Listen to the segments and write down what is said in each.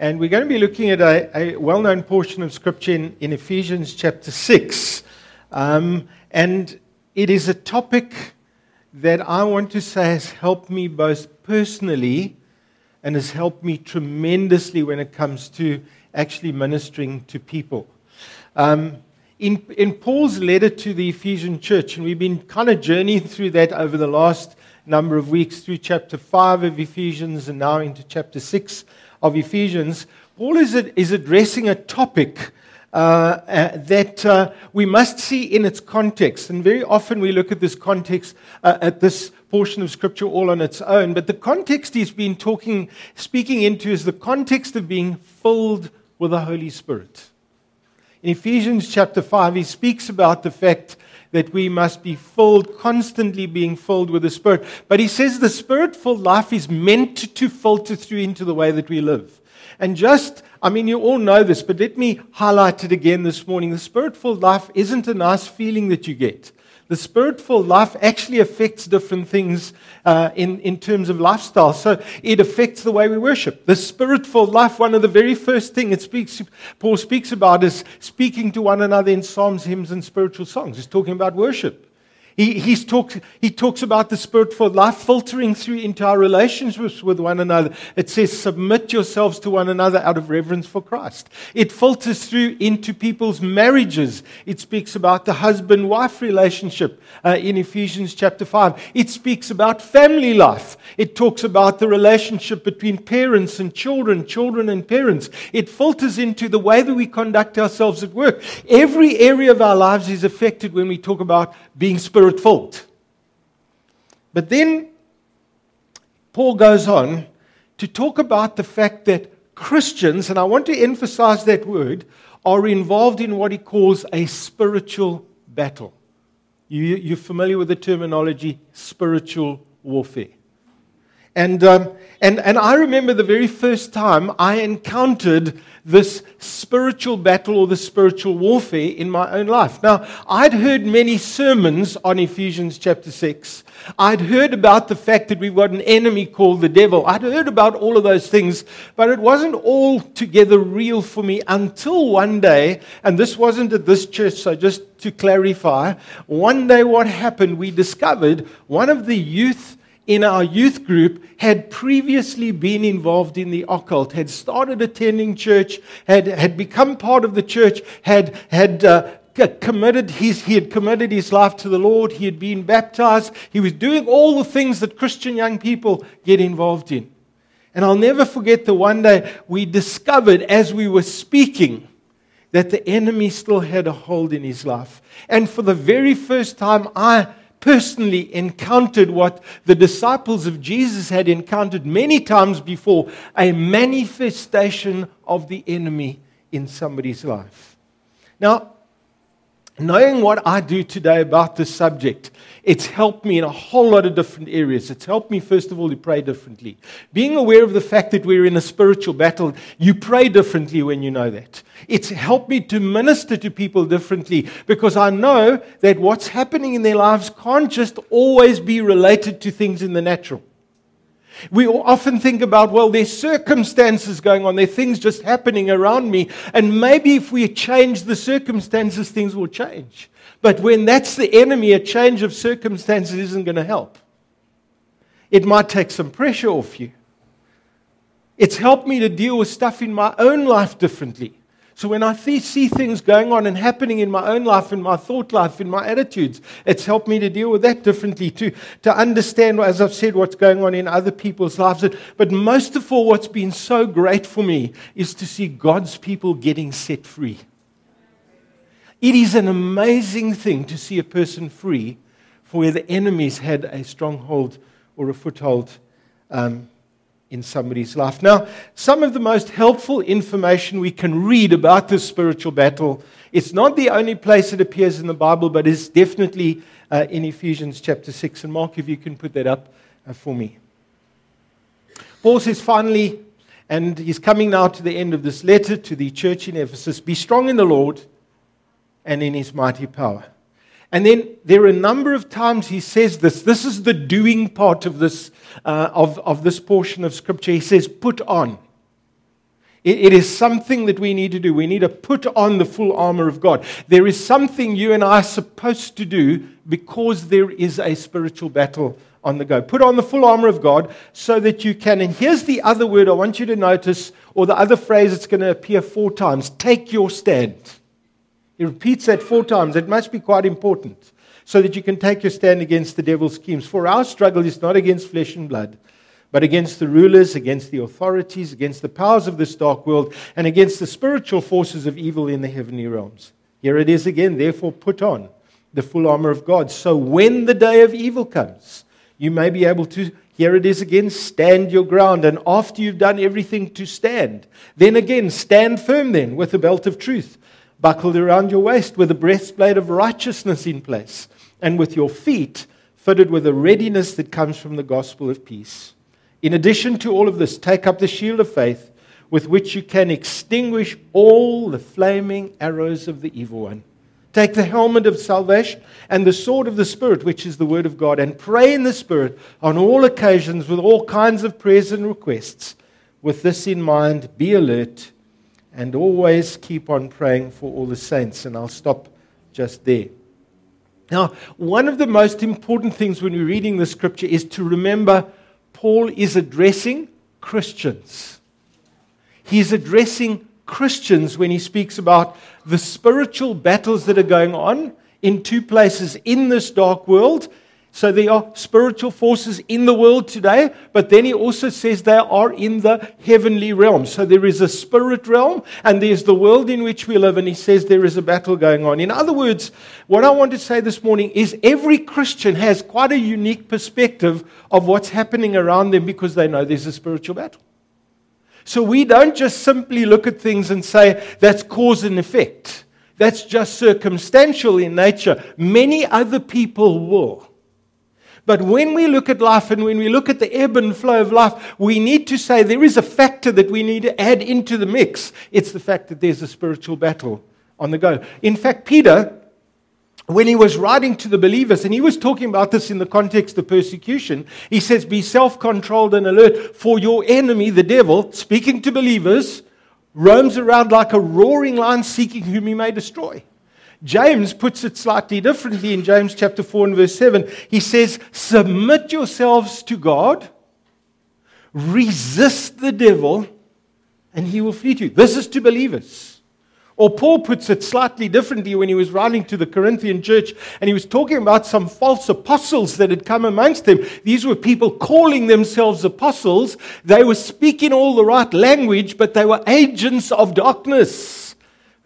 And we're going to be looking at a, a well known portion of Scripture in, in Ephesians chapter 6. Um, and it is a topic that I want to say has helped me both personally and has helped me tremendously when it comes to actually ministering to people. Um, in, in Paul's letter to the Ephesian church, and we've been kind of journeying through that over the last number of weeks through chapter 5 of Ephesians and now into chapter 6 of Ephesians, Paul is, is addressing a topic uh, uh, that uh, we must see in its context. And very often we look at this context, uh, at this portion of Scripture all on its own. But the context he's been talking, speaking into is the context of being filled with the Holy Spirit. In Ephesians chapter 5, he speaks about the fact that we must be filled, constantly being filled with the Spirit. But he says the Spirit filled life is meant to filter through into the way that we live. And just, I mean, you all know this, but let me highlight it again this morning. The Spirit filled life isn't a nice feeling that you get. The spirit-filled life actually affects different things uh, in, in terms of lifestyle. So it affects the way we worship. The spirit-filled life, one of the very first things it speaks, Paul speaks about is speaking to one another in psalms, hymns, and spiritual songs. He's talking about worship. He, he's he talks about the spirit for life filtering through into our relationships with one another. It says, submit yourselves to one another out of reverence for Christ. It filters through into people's marriages. It speaks about the husband wife relationship uh, in Ephesians chapter 5. It speaks about family life. It talks about the relationship between parents and children, children and parents. It filters into the way that we conduct ourselves at work. Every area of our lives is affected when we talk about being spirit filled. But then Paul goes on to talk about the fact that Christians, and I want to emphasize that word, are involved in what he calls a spiritual battle. You, are familiar with the terminology spiritual warfare. And, um, and, and I remember the very first time I encountered this spiritual battle or the spiritual warfare in my own life. Now, I'd heard many sermons on Ephesians chapter 6. I'd heard about the fact that we've got an enemy called the devil. I'd heard about all of those things, but it wasn't all together real for me until one day, and this wasn't at this church, so just to clarify, one day what happened, we discovered one of the youth in our youth group had previously been involved in the occult, had started attending church, had, had become part of the church, had, had uh, committed his, he had committed his life to the Lord, he had been baptized, he was doing all the things that Christian young people get involved in. And I'll never forget the one day we discovered as we were speaking that the enemy still had a hold in his life. And for the very first time, I personally encountered what the disciples of Jesus had encountered many times before a manifestation of the enemy in somebody's life. Now, knowing what I do today about this subject, it's helped me in a whole lot of different areas. It's helped me, first of all, to pray differently. Being aware of the fact that we're in a spiritual battle, you pray differently when you know that. It's helped me to minister to people differently because I know that what's happening in their lives can't just always be related to things in the natural. We often think about, well, there's circumstances going on, there are things just happening around me, and maybe if we change the circumstances, things will change. But when that's the enemy, a change of circumstances isn't going to help. It might take some pressure off you. It's helped me to deal with stuff in my own life differently. So when I see things going on and happening in my own life, in my thought life, in my attitudes, it's helped me to deal with that differently, too, to understand, as I've said, what's going on in other people's lives. But most of all, what's been so great for me is to see God's people getting set free. It is an amazing thing to see a person free for where the enemies had a stronghold or a foothold um, in somebody's life. Now, some of the most helpful information we can read about this spiritual battle, it's not the only place it appears in the Bible, but it's definitely uh, in Ephesians chapter 6. And Mark, if you can put that up uh, for me. Paul says, finally, and he's coming now to the end of this letter to the church in Ephesus be strong in the Lord and in his mighty power. And then there are a number of times he says this. This is the doing part of this, uh, of, of this portion of Scripture. He says, put on. It, it is something that we need to do. We need to put on the full armor of God. There is something you and I are supposed to do because there is a spiritual battle on the go. Put on the full armor of God so that you can. And here's the other word I want you to notice, or the other phrase that's going to appear four times take your stand. He repeats that four times. It must be quite important so that you can take your stand against the devil's schemes. For our struggle is not against flesh and blood, but against the rulers, against the authorities, against the powers of this dark world, and against the spiritual forces of evil in the heavenly realms. Here it is again, therefore, put on the full armor of God. So when the day of evil comes, you may be able to, here it is again, stand your ground. And after you've done everything to stand, then again, stand firm then with the belt of truth buckled around your waist, with a breastplate of righteousness in place, and with your feet fitted with a readiness that comes from the gospel of peace. In addition to all of this, take up the shield of faith with which you can extinguish all the flaming arrows of the evil one. Take the helmet of salvation and the sword of the Spirit, which is the Word of God, and pray in the Spirit on all occasions with all kinds of prayers and requests. With this in mind, be alert and always keep on praying for all the saints. And I'll stop just there. Now, one of the most important things when we're reading the scripture is to remember Paul is addressing Christians. He's addressing Christians when he speaks about the spiritual battles that are going on in two places in this dark world. So there are spiritual forces in the world today, but then he also says they are in the heavenly realm. So there is a spirit realm and there's the world in which we live, and he says there is a battle going on. In other words, what I want to say this morning is every Christian has quite a unique perspective of what's happening around them because they know there's a spiritual battle. So we don't just simply look at things and say that's cause and effect. That's just circumstantial in nature. Many other people will. But when we look at life and when we look at the ebb and flow of life, we need to say there is a factor that we need to add into the mix. It's the fact that there's a spiritual battle on the go. In fact, Peter when he was writing to the believers, and he was talking about this in the context of persecution, he says, Be self controlled and alert, for your enemy, the devil, speaking to believers, roams around like a roaring lion seeking whom he may destroy. James puts it slightly differently in James chapter 4 and verse 7. He says, Submit yourselves to God, resist the devil, and he will flee to you. This is to believers. Or Paul puts it slightly differently when he was writing to the Corinthian church and he was talking about some false apostles that had come amongst them. These were people calling themselves apostles. They were speaking all the right language, but they were agents of darkness.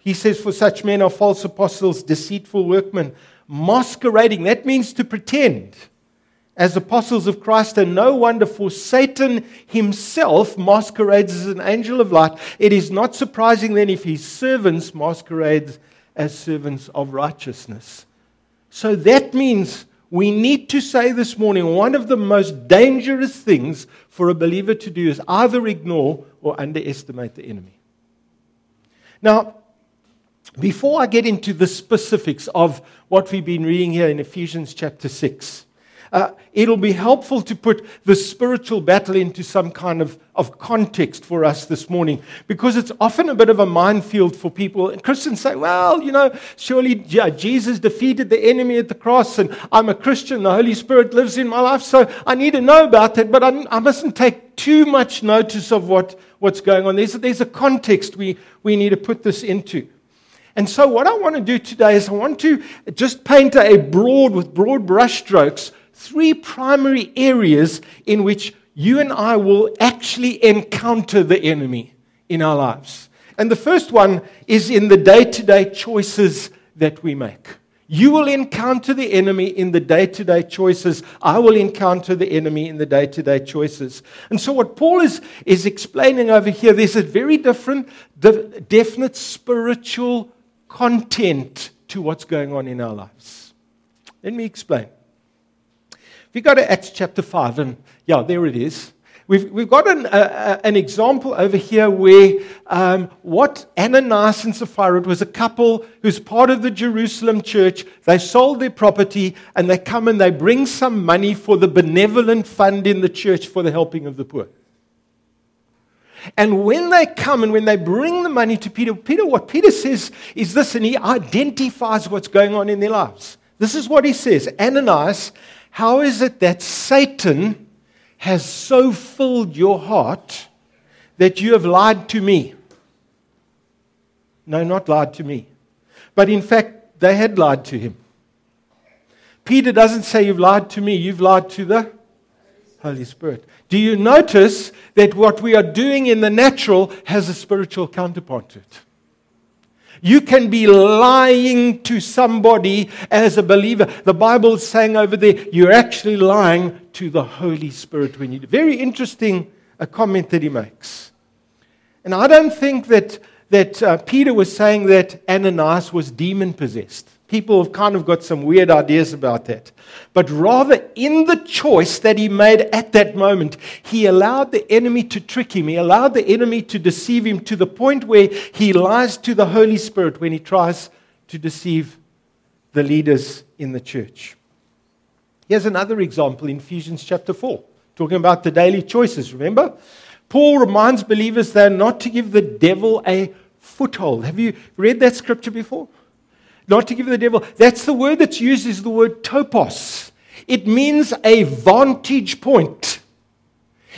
He says, For such men are false apostles, deceitful workmen, masquerading. That means to pretend as apostles of Christ, and no wonder for Satan himself masquerades as an angel of light. It is not surprising then if his servants masquerade as servants of righteousness. So that means we need to say this morning one of the most dangerous things for a believer to do is either ignore or underestimate the enemy. Now, before I get into the specifics of what we've been reading here in Ephesians chapter 6, uh, it'll be helpful to put the spiritual battle into some kind of, of context for us this morning because it's often a bit of a minefield for people. And Christians say, well, you know, surely Jesus defeated the enemy at the cross, and I'm a Christian, the Holy Spirit lives in my life, so I need to know about that, but I, I mustn't take too much notice of what, what's going on. There's, there's a context we, we need to put this into. And so, what I want to do today is I want to just paint a broad, with broad brushstrokes, three primary areas in which you and I will actually encounter the enemy in our lives. And the first one is in the day to day choices that we make. You will encounter the enemy in the day to day choices. I will encounter the enemy in the day to day choices. And so, what Paul is, is explaining over here, there's a very different, definite spiritual content to what's going on in our lives. Let me explain. If you go to Acts chapter 5, and yeah, there it is. We've, we've got an, uh, an example over here where um, what Ananias and Sapphira, it was a couple who's part of the Jerusalem church. They sold their property and they come and they bring some money for the benevolent fund in the church for the helping of the poor. And when they come and when they bring the money to Peter, Peter, what Peter says is this, and he identifies what's going on in their lives. This is what he says Ananias, how is it that Satan has so filled your heart that you have lied to me? No, not lied to me. But in fact, they had lied to him. Peter doesn't say, You've lied to me, you've lied to the Holy Spirit. Do you notice that what we are doing in the natural has a spiritual counterpart to it? You can be lying to somebody as a believer. The Bible is saying over there, you're actually lying to the Holy Spirit when you do. Very interesting a comment that he makes. And I don't think that, that uh, Peter was saying that Ananias was demon possessed. People have kind of got some weird ideas about that. But rather, in the choice that he made at that moment, he allowed the enemy to trick him. He allowed the enemy to deceive him to the point where he lies to the Holy Spirit when he tries to deceive the leaders in the church. Here's another example in Ephesians chapter 4, talking about the daily choices. Remember? Paul reminds believers they're not to give the devil a foothold. Have you read that scripture before? Not to give the devil. That's the word that's used is the word topos. It means a vantage point.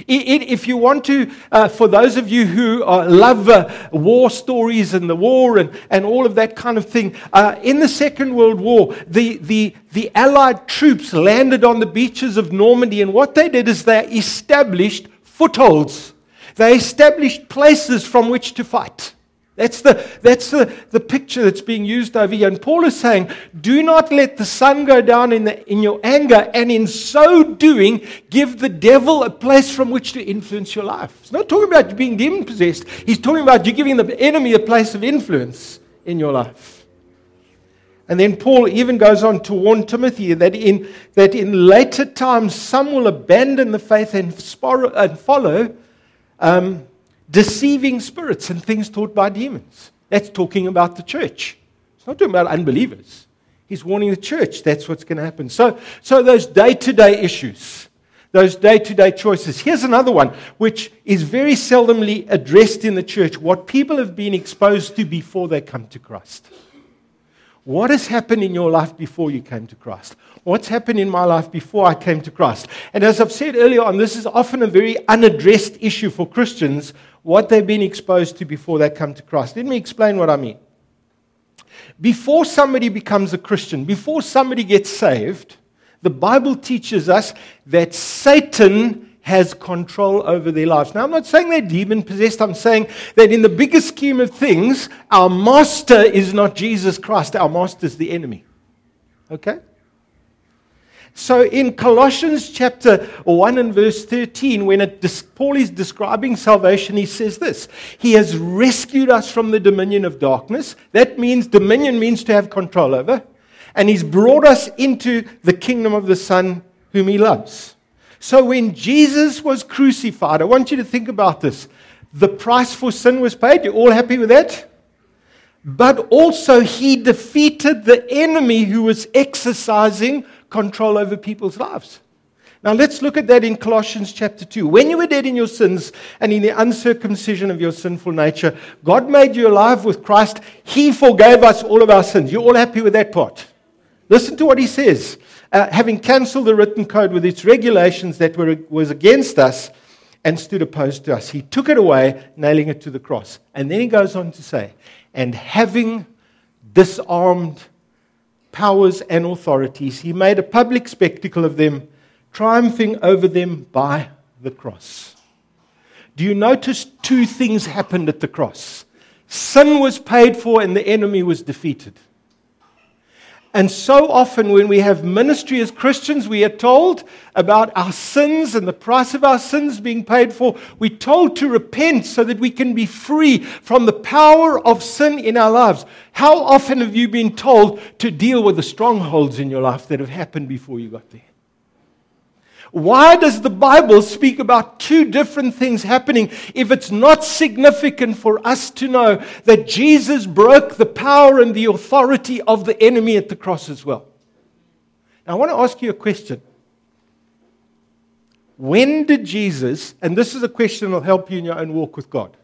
It, it, if you want to, uh, for those of you who uh, love uh, war stories and the war and, and all of that kind of thing, uh, in the Second World War, the, the, the Allied troops landed on the beaches of Normandy, and what they did is they established footholds. They established places from which to fight. That's, the, that's the, the picture that's being used over here. And Paul is saying, do not let the sun go down in, the, in your anger, and in so doing, give the devil a place from which to influence your life. He's not talking about you being demon possessed, he's talking about you giving the enemy a place of influence in your life. And then Paul even goes on to warn Timothy that in, that in later times some will abandon the faith and, follow. Um, deceiving spirits and things taught by demons. That's talking about the church. It's not talking about unbelievers. He's warning the church that's what's going to happen. So, so those day to day issues, those day to day choices. Here's another one, which is very seldomly addressed in the church what people have been exposed to before they come to Christ. What has happened in your life before you came to Christ? What's happened in my life before I came to Christ? And as I've said earlier on, this is often a very unaddressed issue for Christians what they've been exposed to before they come to Christ. Let me explain what I mean. Before somebody becomes a Christian, before somebody gets saved, the Bible teaches us that Satan has control over their lives. Now, I'm not saying they're demon possessed. I'm saying that in the bigger scheme of things, our master is not Jesus Christ, our master is the enemy. Okay? So in Colossians chapter 1 and verse 13, when it, Paul is describing salvation, he says this He has rescued us from the dominion of darkness. That means dominion means to have control over. And he's brought us into the kingdom of the Son whom he loves. So when Jesus was crucified, I want you to think about this. The price for sin was paid. You're all happy with that? But also, he defeated the enemy who was exercising control over people's lives. Now let's look at that in Colossians chapter 2. When you were dead in your sins and in the uncircumcision of your sinful nature, God made you alive with Christ. He forgave us all of our sins. You're all happy with that part? Listen to what he says. Uh, having cancelled the written code with its regulations that were, was against us and stood opposed to us, he took it away, nailing it to the cross. And then he goes on to say, and having disarmed powers, and authorities. He made a public spectacle of them, triumphing over them by the cross. Do you notice two things happened at the cross? Sin was paid for and the enemy was defeated. And so often, when we have ministry as Christians, we are told about our sins and the price of our sins being paid for. We're told to repent so that we can be free from the power of sin in our lives. How often have you been told to deal with the strongholds in your life that have happened before you got there? Why does the Bible speak about two different things happening if it's not significant for us to know that Jesus broke the power and the authority of the enemy at the cross as well? Now, I want to ask you a question. When did Jesus, and this is a question that will help you in your own walk with God.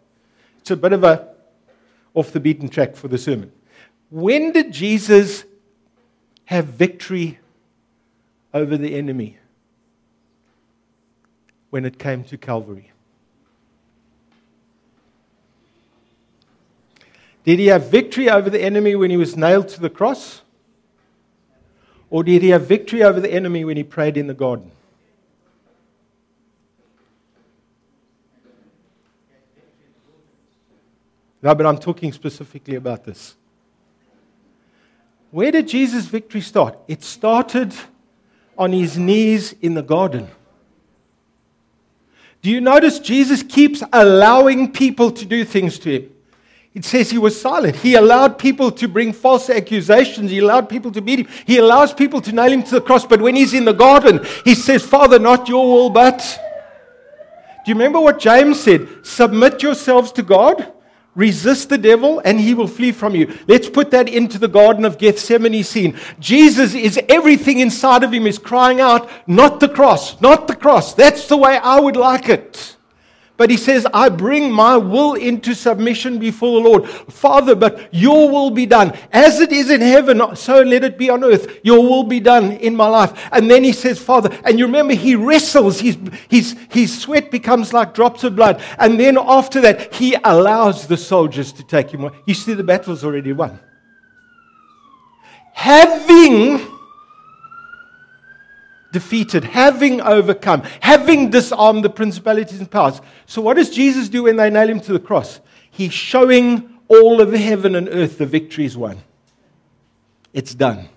It's a bit of a off the beaten track for the sermon. When did Jesus have victory over the enemy? When it came to Calvary. Did he have victory over the enemy when he was nailed to the cross? Or did he have victory over the enemy when he prayed in the garden? No, but I'm talking specifically about this. Where did Jesus' victory start? It started on his knees in the garden. Do you notice Jesus keeps allowing people to do things to him? It says he was silent. He allowed people to bring false accusations. He allowed people to beat him. He allows people to nail him to the cross. But when he's in the garden, he says, Father, not your will, but. Do you remember what James said? Submit yourselves to God Resist the devil and he will flee from you. Let's put that into the Garden of Gethsemane scene. Jesus is everything inside of him is crying out, not the cross, not the cross. That's the way I would like it. But he says, I bring my will into submission before the Lord. Father, but your will be done. As it is in heaven, so let it be on earth. Your will be done in my life. And then he says, Father, and you remember he wrestles. His, his, his sweat becomes like drops of blood. And then after that, he allows the soldiers to take him away. You see, the battle's already won. Having defeated, having overcome, having disarmed the principalities and powers. So, what does Jesus do when they nail him to the cross? He's showing all of heaven and earth the victory is won. It's done.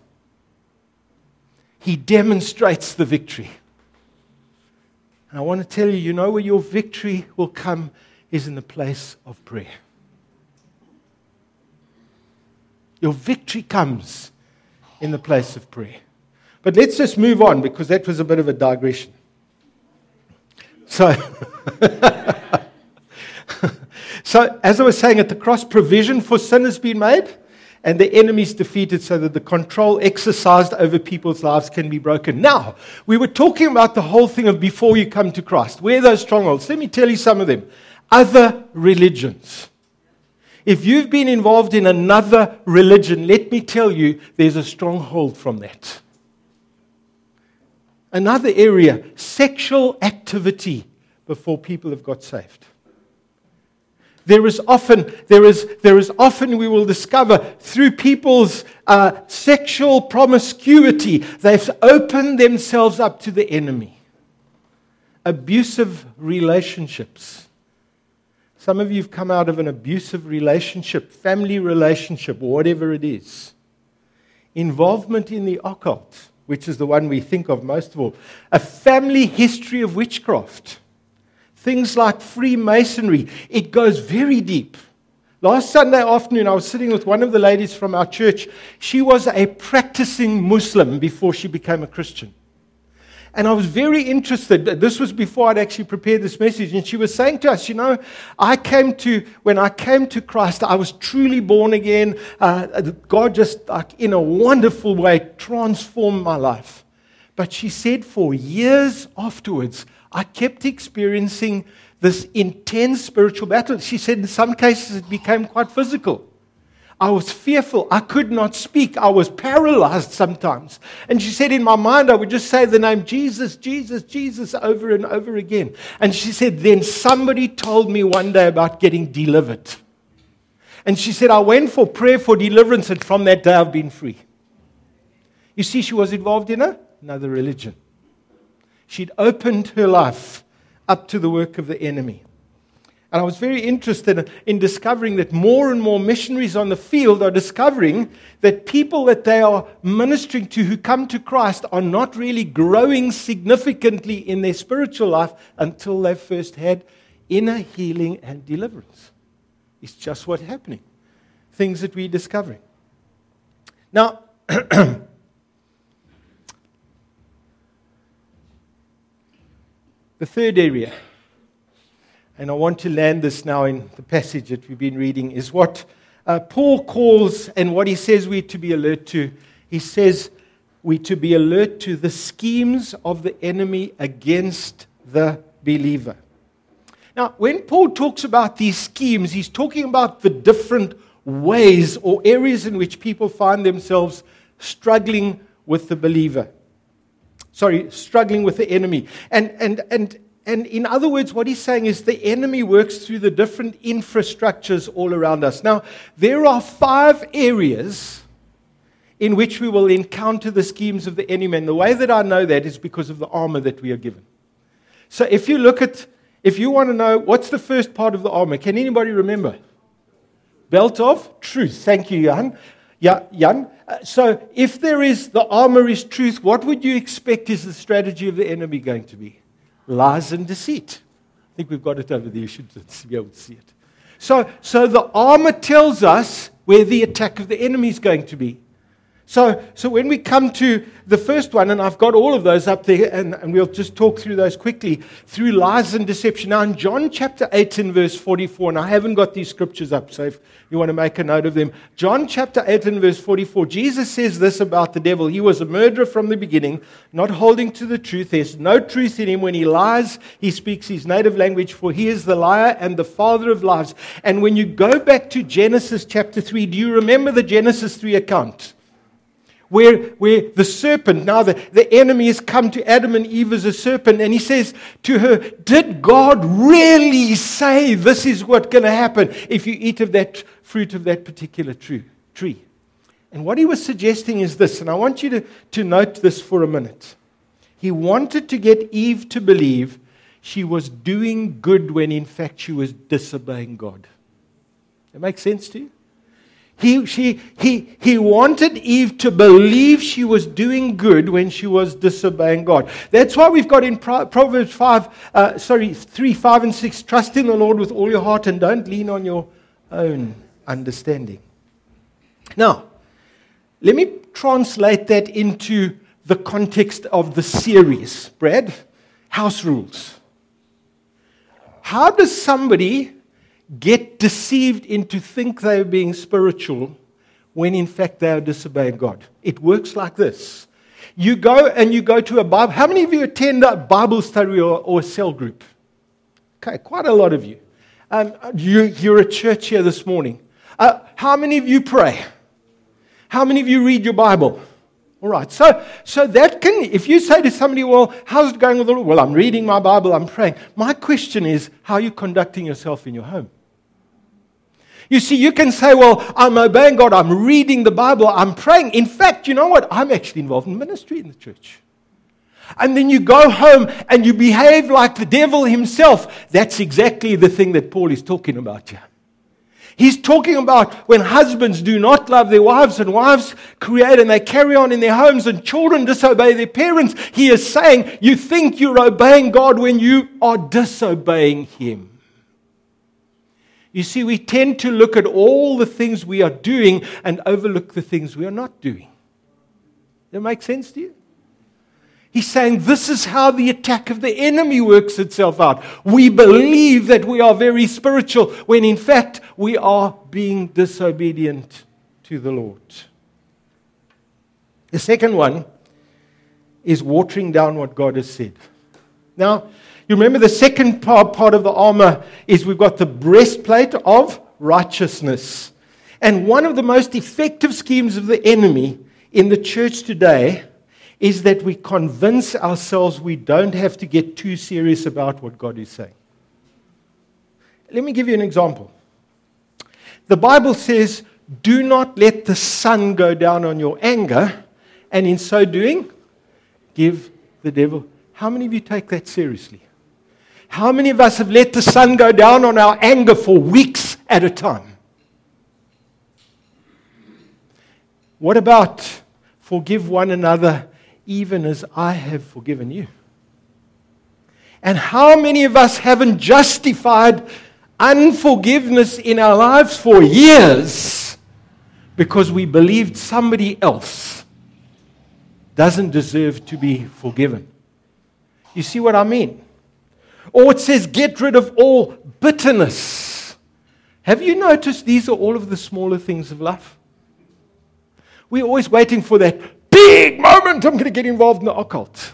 He demonstrates the victory. And I want to tell you, you know where your victory will come is in the place of prayer. Your victory comes in the place of prayer. But let's just move on because that was a bit of a digression. So, so as I was saying, at the cross, provision for sin has been made and the enemies defeated so that the control exercised over people's lives can be broken. Now, we were talking about the whole thing of before you come to Christ. Where are those strongholds? Let me tell you some of them. Other religions. If you've been involved in another religion, let me tell you, there's a stronghold from that. Another area, sexual activity before people have got saved. There is often, there is, there is often we will discover through people's uh, sexual promiscuity, they've opened themselves up to the enemy. Abusive relationships. Some of you have come out of an abusive relationship, family relationship, whatever it is. Involvement in the occult which is the one we think of most of all, a family history of witchcraft. Things like Freemasonry, it goes very deep. Last Sunday afternoon, I was sitting with one of the ladies from our church. She was a practicing Muslim before she became a Christian. And I was very interested. This was before I'd actually prepared this message. And she was saying to us, You know, I came to, when I came to Christ, I was truly born again. Uh, God just, like, in a wonderful way, transformed my life. But she said, For years afterwards, I kept experiencing this intense spiritual battle. She said, In some cases, it became quite physical. I was fearful. I could not speak. I was paralyzed sometimes. And she said, In my mind, I would just say the name Jesus, Jesus, Jesus over and over again. And she said, Then somebody told me one day about getting delivered. And she said, I went for prayer for deliverance, and from that day I've been free. You see, she was involved in a, another religion. She'd opened her life up to the work of the enemy. And I was very interested in discovering that more and more missionaries on the field are discovering that people that they are ministering to who come to Christ are not really growing significantly in their spiritual life until they've first had inner healing and deliverance. It's just what's happening. Things that we're discovering. Now, the third area and I want to land this now in the passage that we've been reading, is what uh, Paul calls and what he says we're to be alert to. He says we're to be alert to the schemes of the enemy against the believer. Now, when Paul talks about these schemes, he's talking about the different ways or areas in which people find themselves struggling with the believer. Sorry, struggling with the enemy. And, and, and, and in other words, what he's saying is the enemy works through the different infrastructures all around us. Now, there are five areas in which we will encounter the schemes of the enemy. And the way that I know that is because of the armor that we are given. So if you look at, if you want to know what's the first part of the armor, can anybody remember? Belt of truth. Thank you, Jan. Yeah, Jan. Uh, so if there is the armor is truth, what would you expect is the strategy of the enemy going to be? Lies and deceit. I think we've got it over there. You should be able to see it. So, so the armor tells us where the attack of the enemy is going to be. So, so when we come to the first one, and I've got all of those up there, and, and we'll just talk through those quickly through lies and deception. Now, in John chapter 8 and verse 44, and I haven't got these scriptures up, so if you want to make a note of them. John chapter 8 and verse 44, Jesus says this about the devil He was a murderer from the beginning, not holding to the truth. There's no truth in him. When he lies, he speaks his native language, for he is the liar and the father of lies. And when you go back to Genesis chapter 3, do you remember the Genesis 3 account? Where, where the serpent, now the, the enemy has come to Adam and Eve as a serpent, and he says to her, Did God really say this is what's going to happen if you eat of that fruit of that particular tree? And what he was suggesting is this, and I want you to, to note this for a minute. He wanted to get Eve to believe she was doing good when in fact she was disobeying God. That makes sense to you? He, she, he, he wanted Eve to believe she was doing good when she was disobeying God. That's why we've got in Proverbs 5, uh, sorry, 3, 5, and 6 trust in the Lord with all your heart and don't lean on your own understanding. Now, let me translate that into the context of the series. Brad, house rules. How does somebody get deceived into think they're being spiritual when in fact they are disobeying God. It works like this. You go and you go to a Bible. How many of you attend a Bible study or, or a cell group? Okay, quite a lot of you. Um, you you're at church here this morning. Uh, how many of you pray? How many of you read your Bible? All right, so, so that can, if you say to somebody, well, how's it going with the Lord? Well, I'm reading my Bible, I'm praying. My question is, how are you conducting yourself in your home? You see, you can say, Well, I'm obeying God, I'm reading the Bible, I'm praying. In fact, you know what? I'm actually involved in ministry in the church. And then you go home and you behave like the devil himself. That's exactly the thing that Paul is talking about here. He's talking about when husbands do not love their wives and wives create and they carry on in their homes and children disobey their parents. He is saying, You think you're obeying God when you are disobeying Him. You see, we tend to look at all the things we are doing and overlook the things we are not doing. Does that make sense to you? He's saying this is how the attack of the enemy works itself out. We believe that we are very spiritual when in fact we are being disobedient to the Lord. The second one is watering down what God has said. Now, you remember the second part, of the armor is we've got the breastplate of righteousness. And one of the most effective schemes of the enemy in the church today is that we convince ourselves we don't have to get too serious about what God is saying. Let me give you an example. The Bible says, Do not let the sun go down on your anger, and in so doing, give the devil. How many of you take that seriously? How many of us have let the sun go down on our anger for weeks at a time? What about forgive one another even as I have forgiven you? And how many of us haven't justified unforgiveness in our lives for years because we believed somebody else doesn't deserve to be forgiven? You see what I mean? Or it says, get rid of all bitterness. Have you noticed these are all of the smaller things of life? We're always waiting for that big moment. I'm going to get involved in the occult.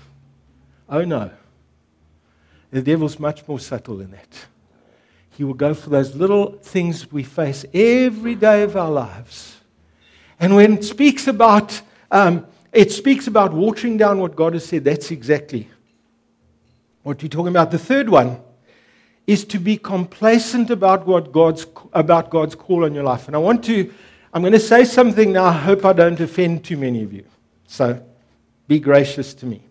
Oh no. The devil's much more subtle than that. He will go for those little things we face every day of our lives. And when it speaks about, um, it speaks about watering down what God has said, that's exactly what we're talking about. The third one is to be complacent about what God's about God's call on your life. And I want to I'm going to say something now. I hope I don't offend too many of you. So be gracious to me.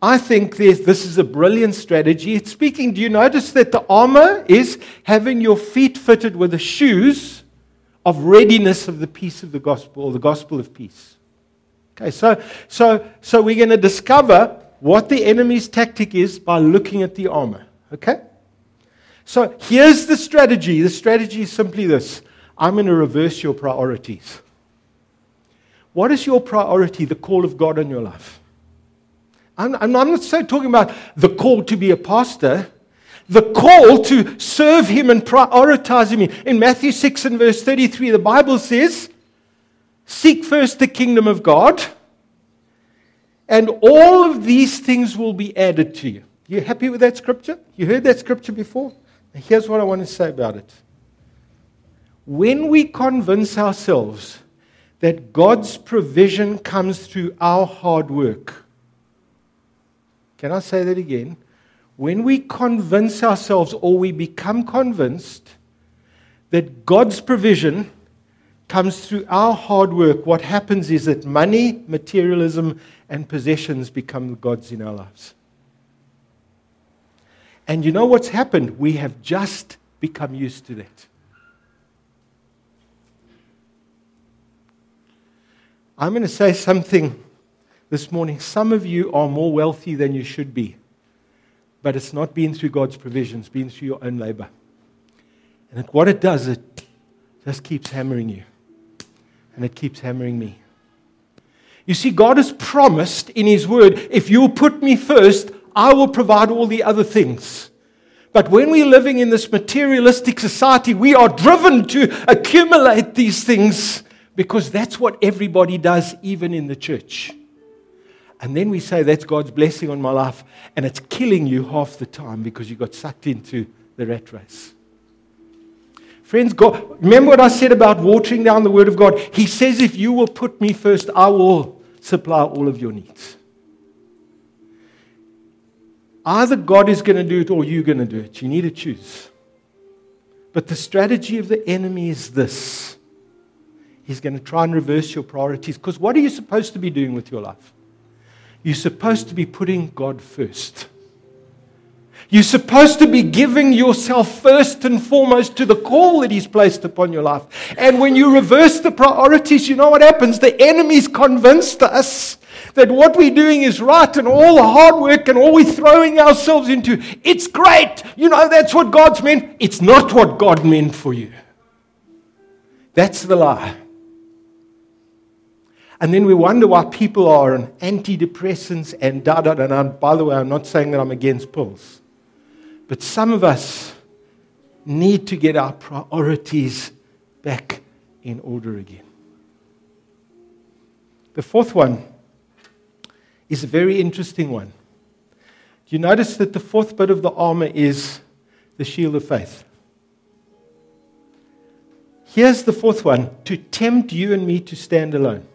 I think this is a brilliant strategy. It's speaking, do you notice that the armor is having your feet fitted with the shoes of readiness of the peace of the gospel, or the gospel of peace? Okay, so, so, so we're going to discover what the enemy's tactic is by looking at the armor. Okay? So here's the strategy. The strategy is simply this I'm going to reverse your priorities. What is your priority, the call of God on your life? I'm, I'm not so talking about the call to be a pastor, the call to serve Him and prioritize Him. In Matthew 6 and verse 33, the Bible says, Seek first the kingdom of God, and all of these things will be added to you. You happy with that scripture? You heard that scripture before? Here's what I want to say about it. When we convince ourselves that God's provision comes through our hard work, can I say that again? When we convince ourselves or we become convinced that God's provision comes through our hard work, what happens is that money, materialism, and possessions become gods in our lives. And you know what's happened? We have just become used to that. I'm going to say something this morning, some of you are more wealthy than you should be. But it's not been through God's provisions, been through your own labor. And what it does, it just keeps hammering you. And it keeps hammering me. You see, God has promised in His Word if you'll put me first, I will provide all the other things. But when we're living in this materialistic society, we are driven to accumulate these things because that's what everybody does, even in the church. And then we say, That's God's blessing on my life. And it's killing you half the time because you got sucked into the rat race. Friends, God, remember what I said about watering down the Word of God? He says, If you will put me first, I will supply all of your needs. Either God is going to do it or you're going to do it. You need to choose. But the strategy of the enemy is this He's going to try and reverse your priorities. Because what are you supposed to be doing with your life? You're supposed to be putting God first. You're supposed to be giving yourself first and foremost to the call that He's placed upon your life. And when you reverse the priorities, you know what happens? The enemy's convinced us that what we're doing is right and all the hard work and all we're throwing ourselves into, it's great. You know, that's what God's meant. It's not what God meant for you. That's the lie. And then we wonder why people are on antidepressants and da da da. And by the way, I'm not saying that I'm against pills. But some of us need to get our priorities back in order again. The fourth one is a very interesting one. Do you notice that the fourth bit of the armor is the shield of faith? Here's the fourth one to tempt you and me to stand alone.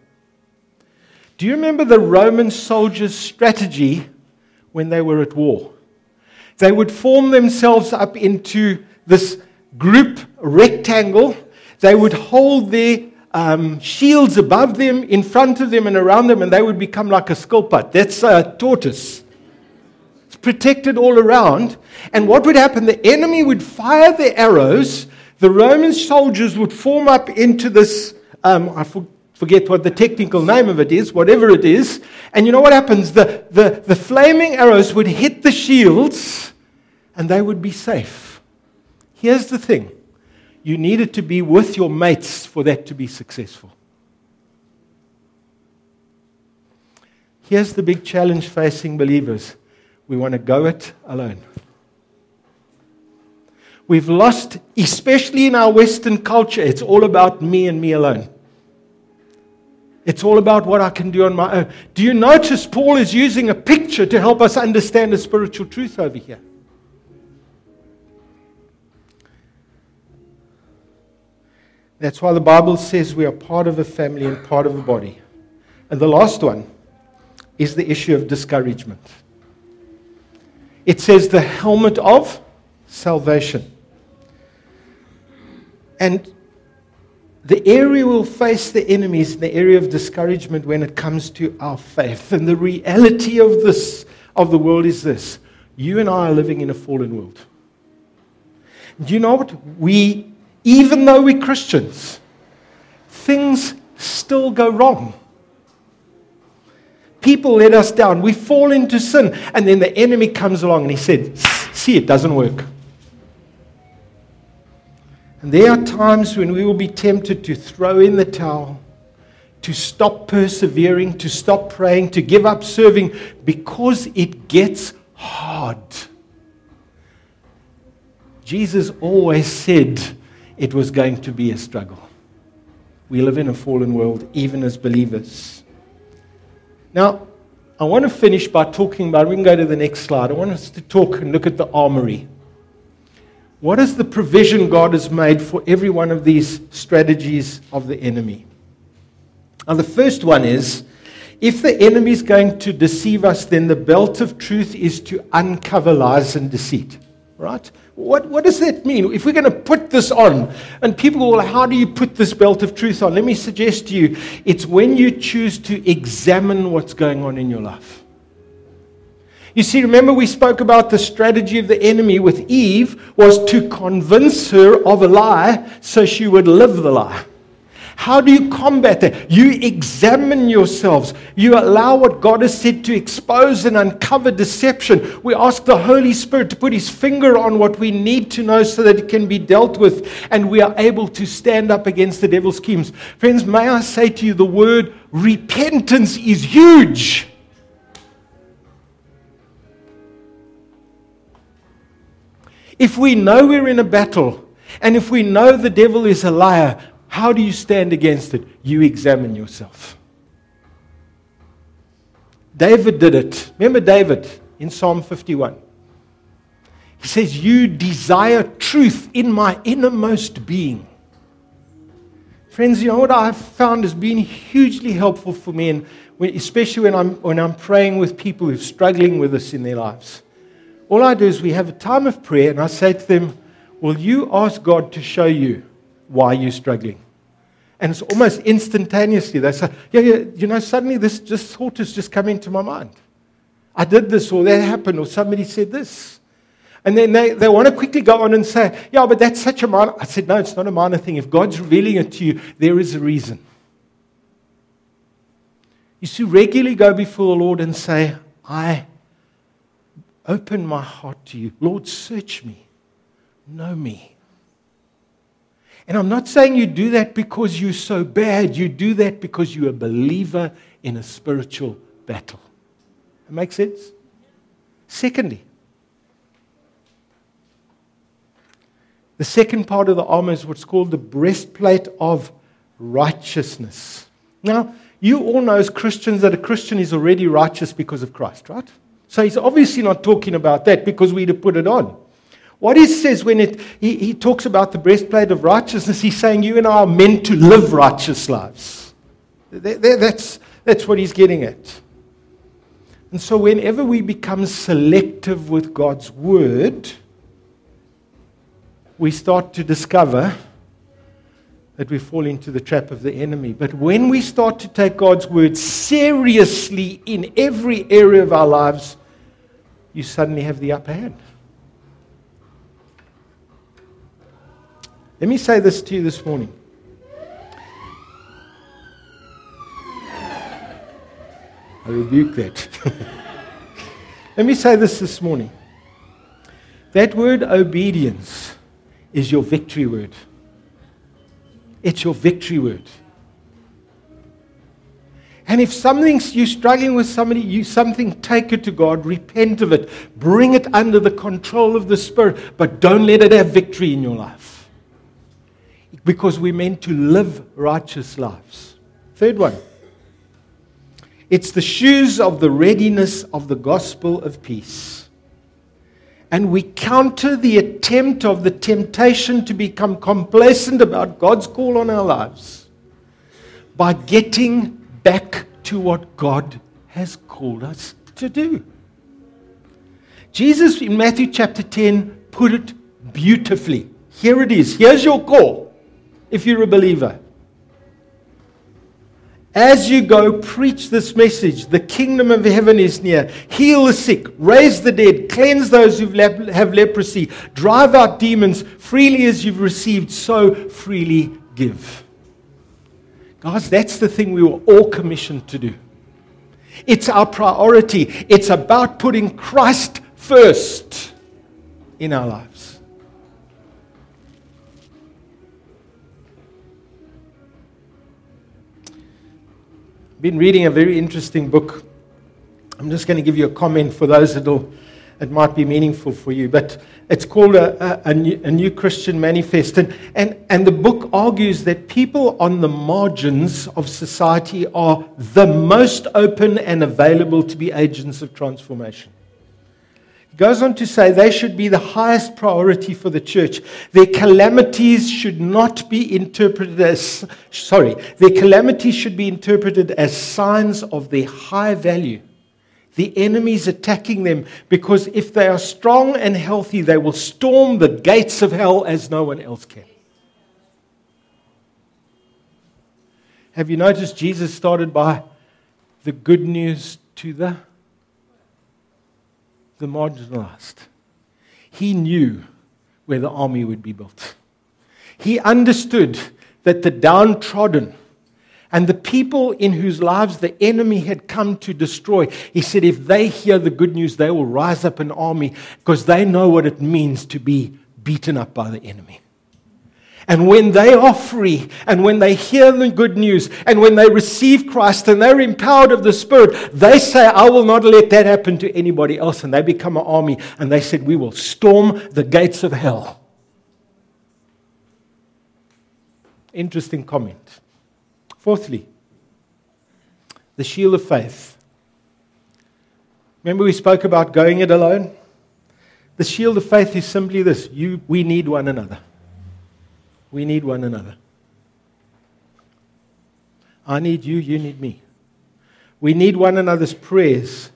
Do you remember the Roman soldiers' strategy when they were at war? They would form themselves up into this group rectangle. They would hold their um, shields above them, in front of them, and around them, and they would become like a skilpad. That's a tortoise. It's protected all around. And what would happen? The enemy would fire their arrows. The Roman soldiers would form up into this. Um, I forget what the technical name of it is, whatever it is. And you know what happens? The, the, the flaming arrows would hit the shields and they would be safe. Here's the thing you needed to be with your mates for that to be successful. Here's the big challenge facing believers we want to go it alone. We've lost, especially in our Western culture, it's all about me and me alone. It's all about what I can do on my own. Do you notice Paul is using a picture to help us understand the spiritual truth over here? That's why the Bible says we are part of a family and part of a body. And the last one is the issue of discouragement. It says the helmet of salvation. And the area we'll face the enemy is the area of discouragement when it comes to our faith. And the reality of this of the world is this. You and I are living in a fallen world. Do you know what? We, even though we're Christians, things still go wrong. People let us down. We fall into sin. And then the enemy comes along and he said, See, it doesn't work. And there are times when we will be tempted to throw in the towel, to stop persevering, to stop praying, to give up serving because it gets hard. Jesus always said it was going to be a struggle. We live in a fallen world, even as believers. Now, I want to finish by talking about, we can go to the next slide. I want us to talk and look at the armory. What is the provision God has made for every one of these strategies of the enemy? Now, the first one is if the enemy is going to deceive us, then the belt of truth is to uncover lies and deceit. Right? What, what does that mean? If we're going to put this on, and people go, well, how do you put this belt of truth on? Let me suggest to you it's when you choose to examine what's going on in your life. You see, remember we spoke about the strategy of the enemy with Eve was to convince her of a lie so she would live the lie. How do you combat that? You examine yourselves. You allow what God has said to expose and uncover deception. We ask the Holy Spirit to put his finger on what we need to know so that it can be dealt with and we are able to stand up against the devil's schemes. Friends, may I say to you, the word repentance is huge. If we know we're in a battle, and if we know the devil is a liar, how do you stand against it? You examine yourself. David did it. Remember David in Psalm 51? He says, You desire truth in my innermost being. Friends, you know what I've found has been hugely helpful for me, and especially when I'm, when I'm praying with people who are struggling with this in their lives all I do is we have a time of prayer, and I say to them, Will you ask God to show you why you're struggling? And it's almost instantaneously. They say, Yeah, yeah, you know, suddenly this just thought has just come into my mind. I did this, or that happened, or somebody said this. And then they, they want to quickly go on and say, Yeah, but that's such a minor. I said, No, it's not a minor thing. If God's revealing it to you, there is a reason. You see, regularly go before the Lord and say, I open my heart to you. Lord, search me, know me. And I'm not saying you do that because you're so bad. You do that because you're a believer in a spiritual battle. That makes sense? Secondly, the second part of the armor is what's called the breastplate of righteousness. Now, you all know as Christians that a Christian is already righteous because of Christ, right? So he's obviously not talking about that because we'd have put it on. What he says when it, he, he talks about the breastplate of righteousness, he's saying you and I are meant to live righteous lives. That, that, that's, that's what he's getting at. And so, whenever we become selective with God's word, we start to discover that we fall into the trap of the enemy. But when we start to take God's word seriously in every area of our lives, you suddenly have the upper hand. Let me say this to you this morning. I rebuke that. Let me say this this morning. That word obedience is your victory word. It's your victory word. And if something's you're struggling with somebody, you something, take it to God, repent of it, bring it under the control of the Spirit, but don't let it have victory in your life. Because we're meant to live righteous lives. Third one. It's the shoes of the readiness of the gospel of peace. And we counter the attempt of the temptation to become complacent about God's call on our lives by getting back to what God has called us to do. Jesus in Matthew chapter 10 put it beautifully. Here it is. Here's your call if you're a believer. As you go, preach this message. The kingdom of heaven is near. Heal the sick, raise the dead, cleanse those who have leprosy, drive out demons. Freely as you've received, so freely give. Guys, that's the thing we were all commissioned to do. It's our priority. It's about putting Christ first in our lives. Been reading a very interesting book. I'm just going to give you a comment for those that it might be meaningful for you. But it's called a, a, a, new, a, new, Christian Manifest. And, and, and the book argues that people on the margins of society are the most open and available to be agents of transformation goes on to say they should be the highest priority for the church. Their calamities should not be interpreted as, sorry, their calamities should be interpreted as signs of their high value. The enemy's attacking them because if they are strong and healthy, they will storm the gates of hell as no one else can. Have you noticed Jesus started by the good news to the the marginalized. He knew where the army would be built. He understood that the downtrodden and the people in whose lives the enemy had come to destroy, he said, if they hear the good news, they will rise up an army because they know what it means to be beaten up by the enemy. And when they are free, and when they hear the good news, and when they receive Christ and they're empowered of the Spirit, they say, I will not let that happen to anybody else. And they become an army, and they said, We will storm the gates of hell. Interesting comment. Fourthly, the shield of faith. Remember, we spoke about going it alone? The shield of faith is simply this you, we need one another. We need one another. I need you, you need me. We need one another's prayers.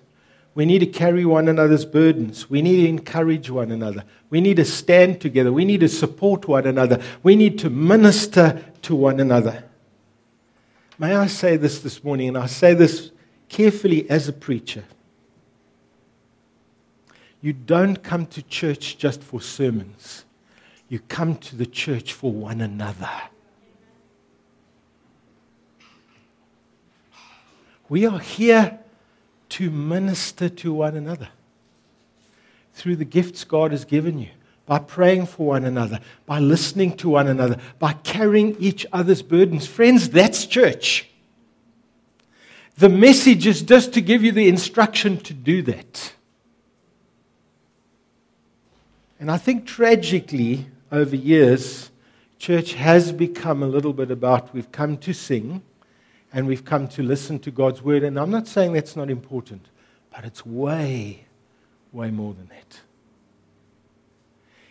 We need to carry one another's burdens. We need to encourage one another. We need to stand together. We need to support one another. We need to minister to one another. May I say this this morning, and I say this carefully as a preacher. You don't come to church just for sermons. You come to the church for one another. We are here to minister to one another through the gifts God has given you, by praying for one another, by listening to one another, by carrying each other's burdens. Friends, that's church. The message is just to give you the instruction to do that. And I think tragically, over years, church has become a little bit about we've come to sing and we've come to listen to God's word. And I'm not saying that's not important, but it's way, way more than that.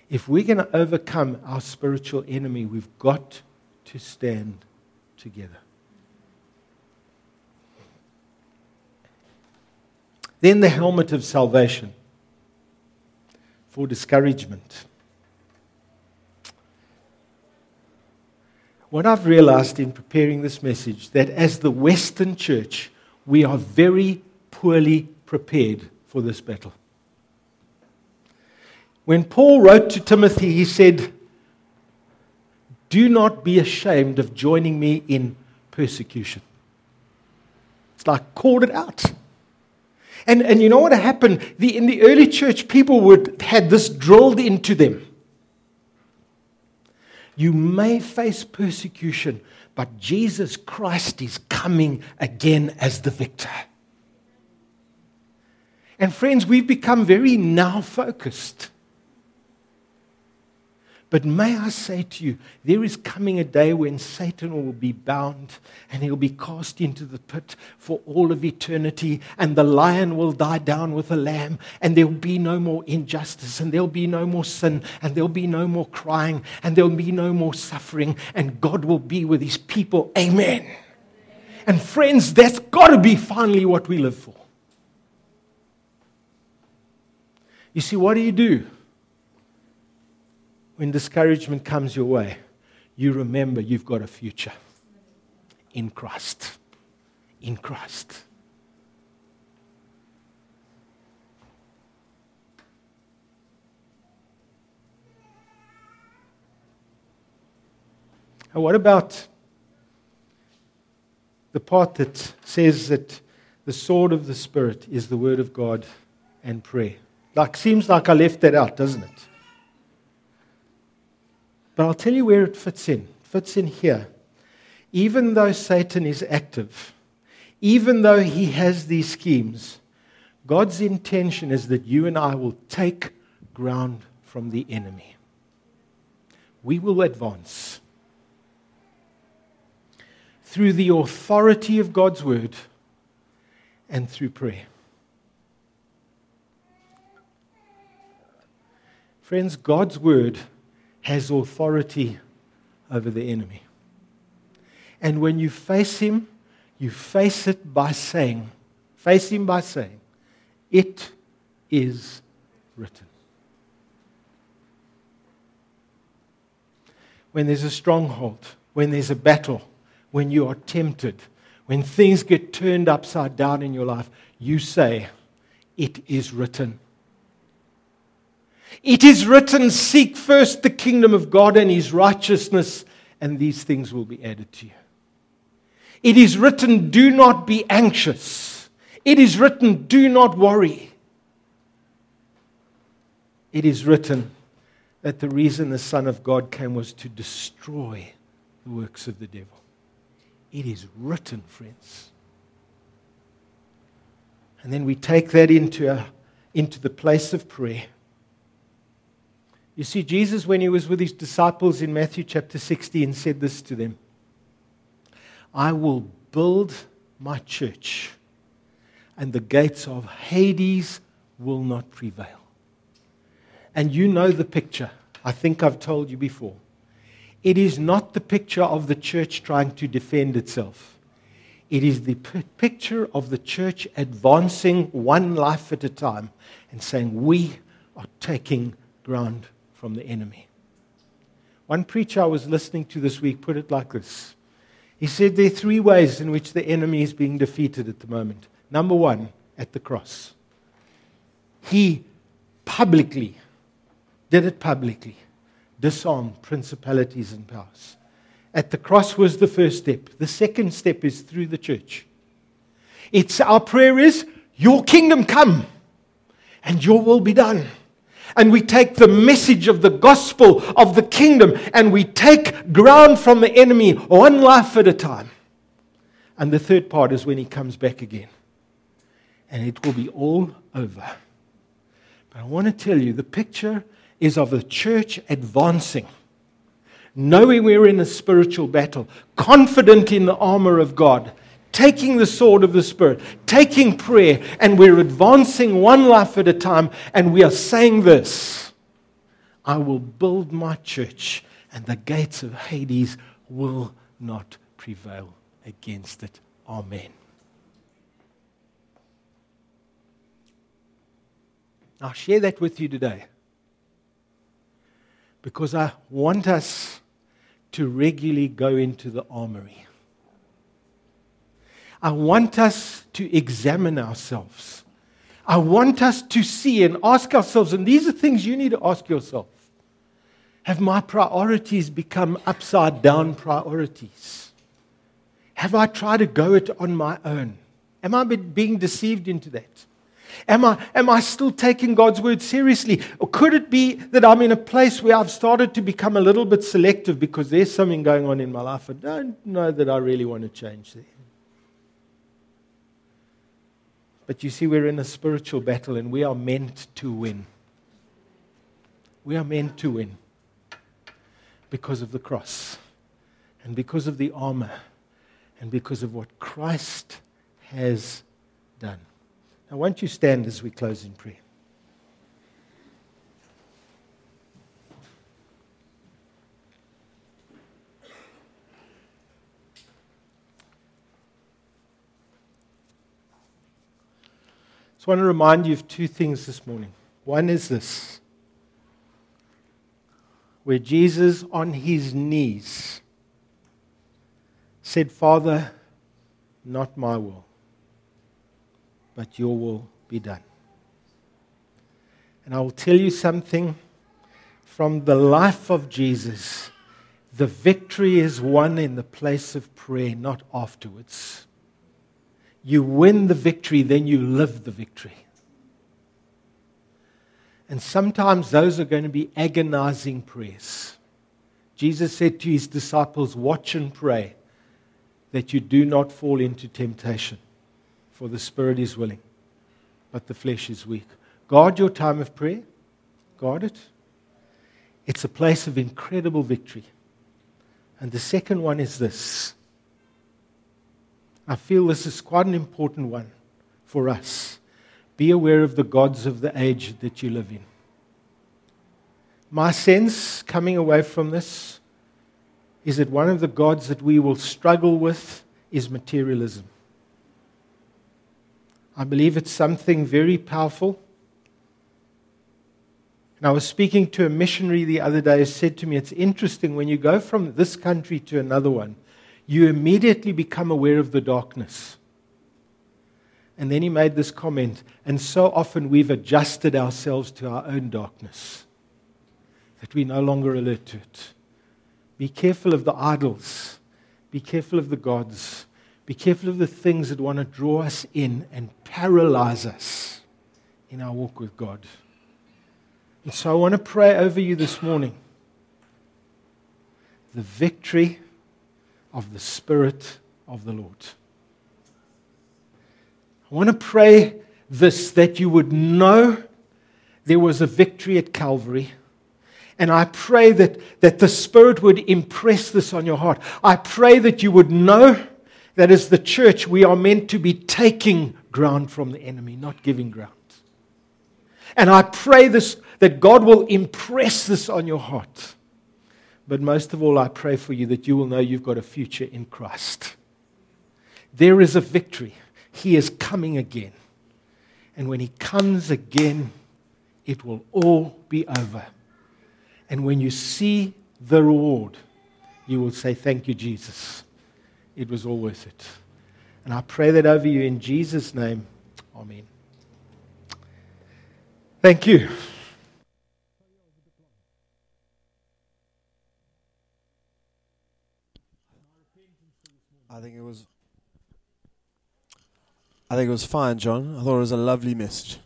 If we're going to overcome our spiritual enemy, we've got to stand together. Then the helmet of salvation for discouragement. What I've realized in preparing this message that as the Western church, we are very poorly prepared for this battle. When Paul wrote to Timothy, he said, Do not be ashamed of joining me in persecution. It's like called it out. And, and you know what happened? The, in the early church, people would, had this drilled into them. You may face persecution, but Jesus Christ is coming again as the victor. And friends, we've become very now focused. But may I say to you, there is coming a day when Satan will be bound and he'll be cast into the pit for all of eternity, and the lion will die down with the lamb, and there'll be no more injustice, and there'll be no more sin, and there'll be no more crying, and there'll be no more suffering, and God will be with his people. Amen. And friends, that's got to be finally what we live for. You see, what do you do? When discouragement comes your way, you remember you've got a future in Christ. In Christ. And what about the part that says that the sword of the Spirit is the Word of God and prayer? Like, seems like I left that out, doesn't it? But I'll tell you where it fits in. It fits in here. Even though Satan is active, even though he has these schemes, God's intention is that you and I will take ground from the enemy. We will advance through the authority of God's word and through prayer. Friends, God's word has authority over the enemy. And when you face him, you face it by saying, face him by saying, It is written. When there's a stronghold, when there's a battle, when you are tempted, when things get turned upside down in your life, you say, It is written. It is written, Seek first the kingdom of God and his righteousness, and these things will be added to you. It is written, Do not be anxious. It is written, Do not worry. It is written that the reason the Son of God came was to destroy the works of the devil. It is written, friends. And then we take that into, into the place of prayer. You see, Jesus, when he was with his disciples in Matthew chapter 16, said this to them I will build my church, and the gates of Hades will not prevail. And you know the picture. I think I've told you before. It is not the picture of the church trying to defend itself. It is the p- picture of the church advancing one life at a time and saying, We are taking ground from the enemy. One preacher I was listening to this week put it like this He said there are three ways in which the enemy is being defeated at the moment. Number one, at the cross. He publicly did it publicly, disarmed principalities and powers. At the cross was the first step. The second step is through the church. It's our prayer is, Your kingdom come and your will be done and we take the message of the gospel of the kingdom and we take ground from the enemy one life at a time. And the third part is when he comes back again. And it will be all over. But I want to tell you the picture is of a church advancing, knowing we're in a spiritual battle, confident in the armor of God, taking the sword of the Spirit, taking prayer, and we're advancing one life at a time, and we are saying this I will build my church, and the gates of Hades will not prevail against it. Amen. I'll share that with you today because I want us to regularly go into the armory. I want us to examine ourselves. I want us to see and ask ourselves, and these are things you need to ask yourself. Have my priorities become upside down priorities? Have I tried to go it on my own? Am I being deceived into that? Am I, am I still taking God's word seriously? Or could it be that I'm in a place where I've started to become a little bit selective because there's something going on in my life I don't know that I really want to change there? But you see, we're in a spiritual battle and we are meant to win. We are meant to win. because of the cross and because of the armor and because of what Christ has done. Now, won't you stand as we close in prayer? Want to remind you of two things this morning. One is this where Jesus, on his knees, said, Father, not my will, but your will be done. And I will tell you something from the life of Jesus. The victory is won in the place of prayer, not afterwards. You win the victory, then you live the victory. And sometimes those are going to be agonizing prayers. Jesus said to his disciples, Watch and pray that you do not fall into temptation, for the spirit is willing, but the flesh is weak. Guard your time of prayer, guard it. It's a place of incredible victory. And the second one is this I feel this is quite an important one for us. Be aware of the gods of the age that you live in. My sense coming away from this is that one of the gods that we will struggle with is materialism. I believe it's something very powerful. And I was speaking to a missionary the other day who said to me, It's interesting when you go from this country to another one, you immediately become aware of the darkness. And then he made this comment, and so often we've adjusted ourselves to our own darkness that we no longer alert to it. Be careful of the idols, be careful of the gods, be careful of the things that want to draw us in and paralyze us in our walk with God. And so I want to pray over you this morning the victory of the Spirit of the Lord. I want to pray this that you would know there was a victory at Calvary. And I pray that, that the Spirit would impress this on your heart. I pray that you would know that as the church, we are meant to be taking ground from the enemy, not giving ground. And I pray this, that God will impress this on your heart. But most of all, I pray for you that you will know you've got a future in Christ. There is a victory. He is coming again. And when He comes again, it will all be over. And when you see the reward, you will say, Thank you, Jesus. It was all worth it. And I pray that over you in Jesus' name. Amen. Thank you. I think it was. I think it was fine, John. I thought it was a lovely message.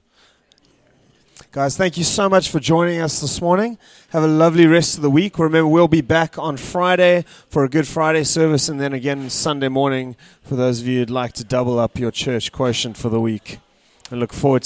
Guys, thank you so much for joining us this morning. Have a lovely rest of the week. Remember, we'll be back on Friday for a Good Friday service and then again Sunday morning for those of you who'd like to double up your church quotient for the week. I look forward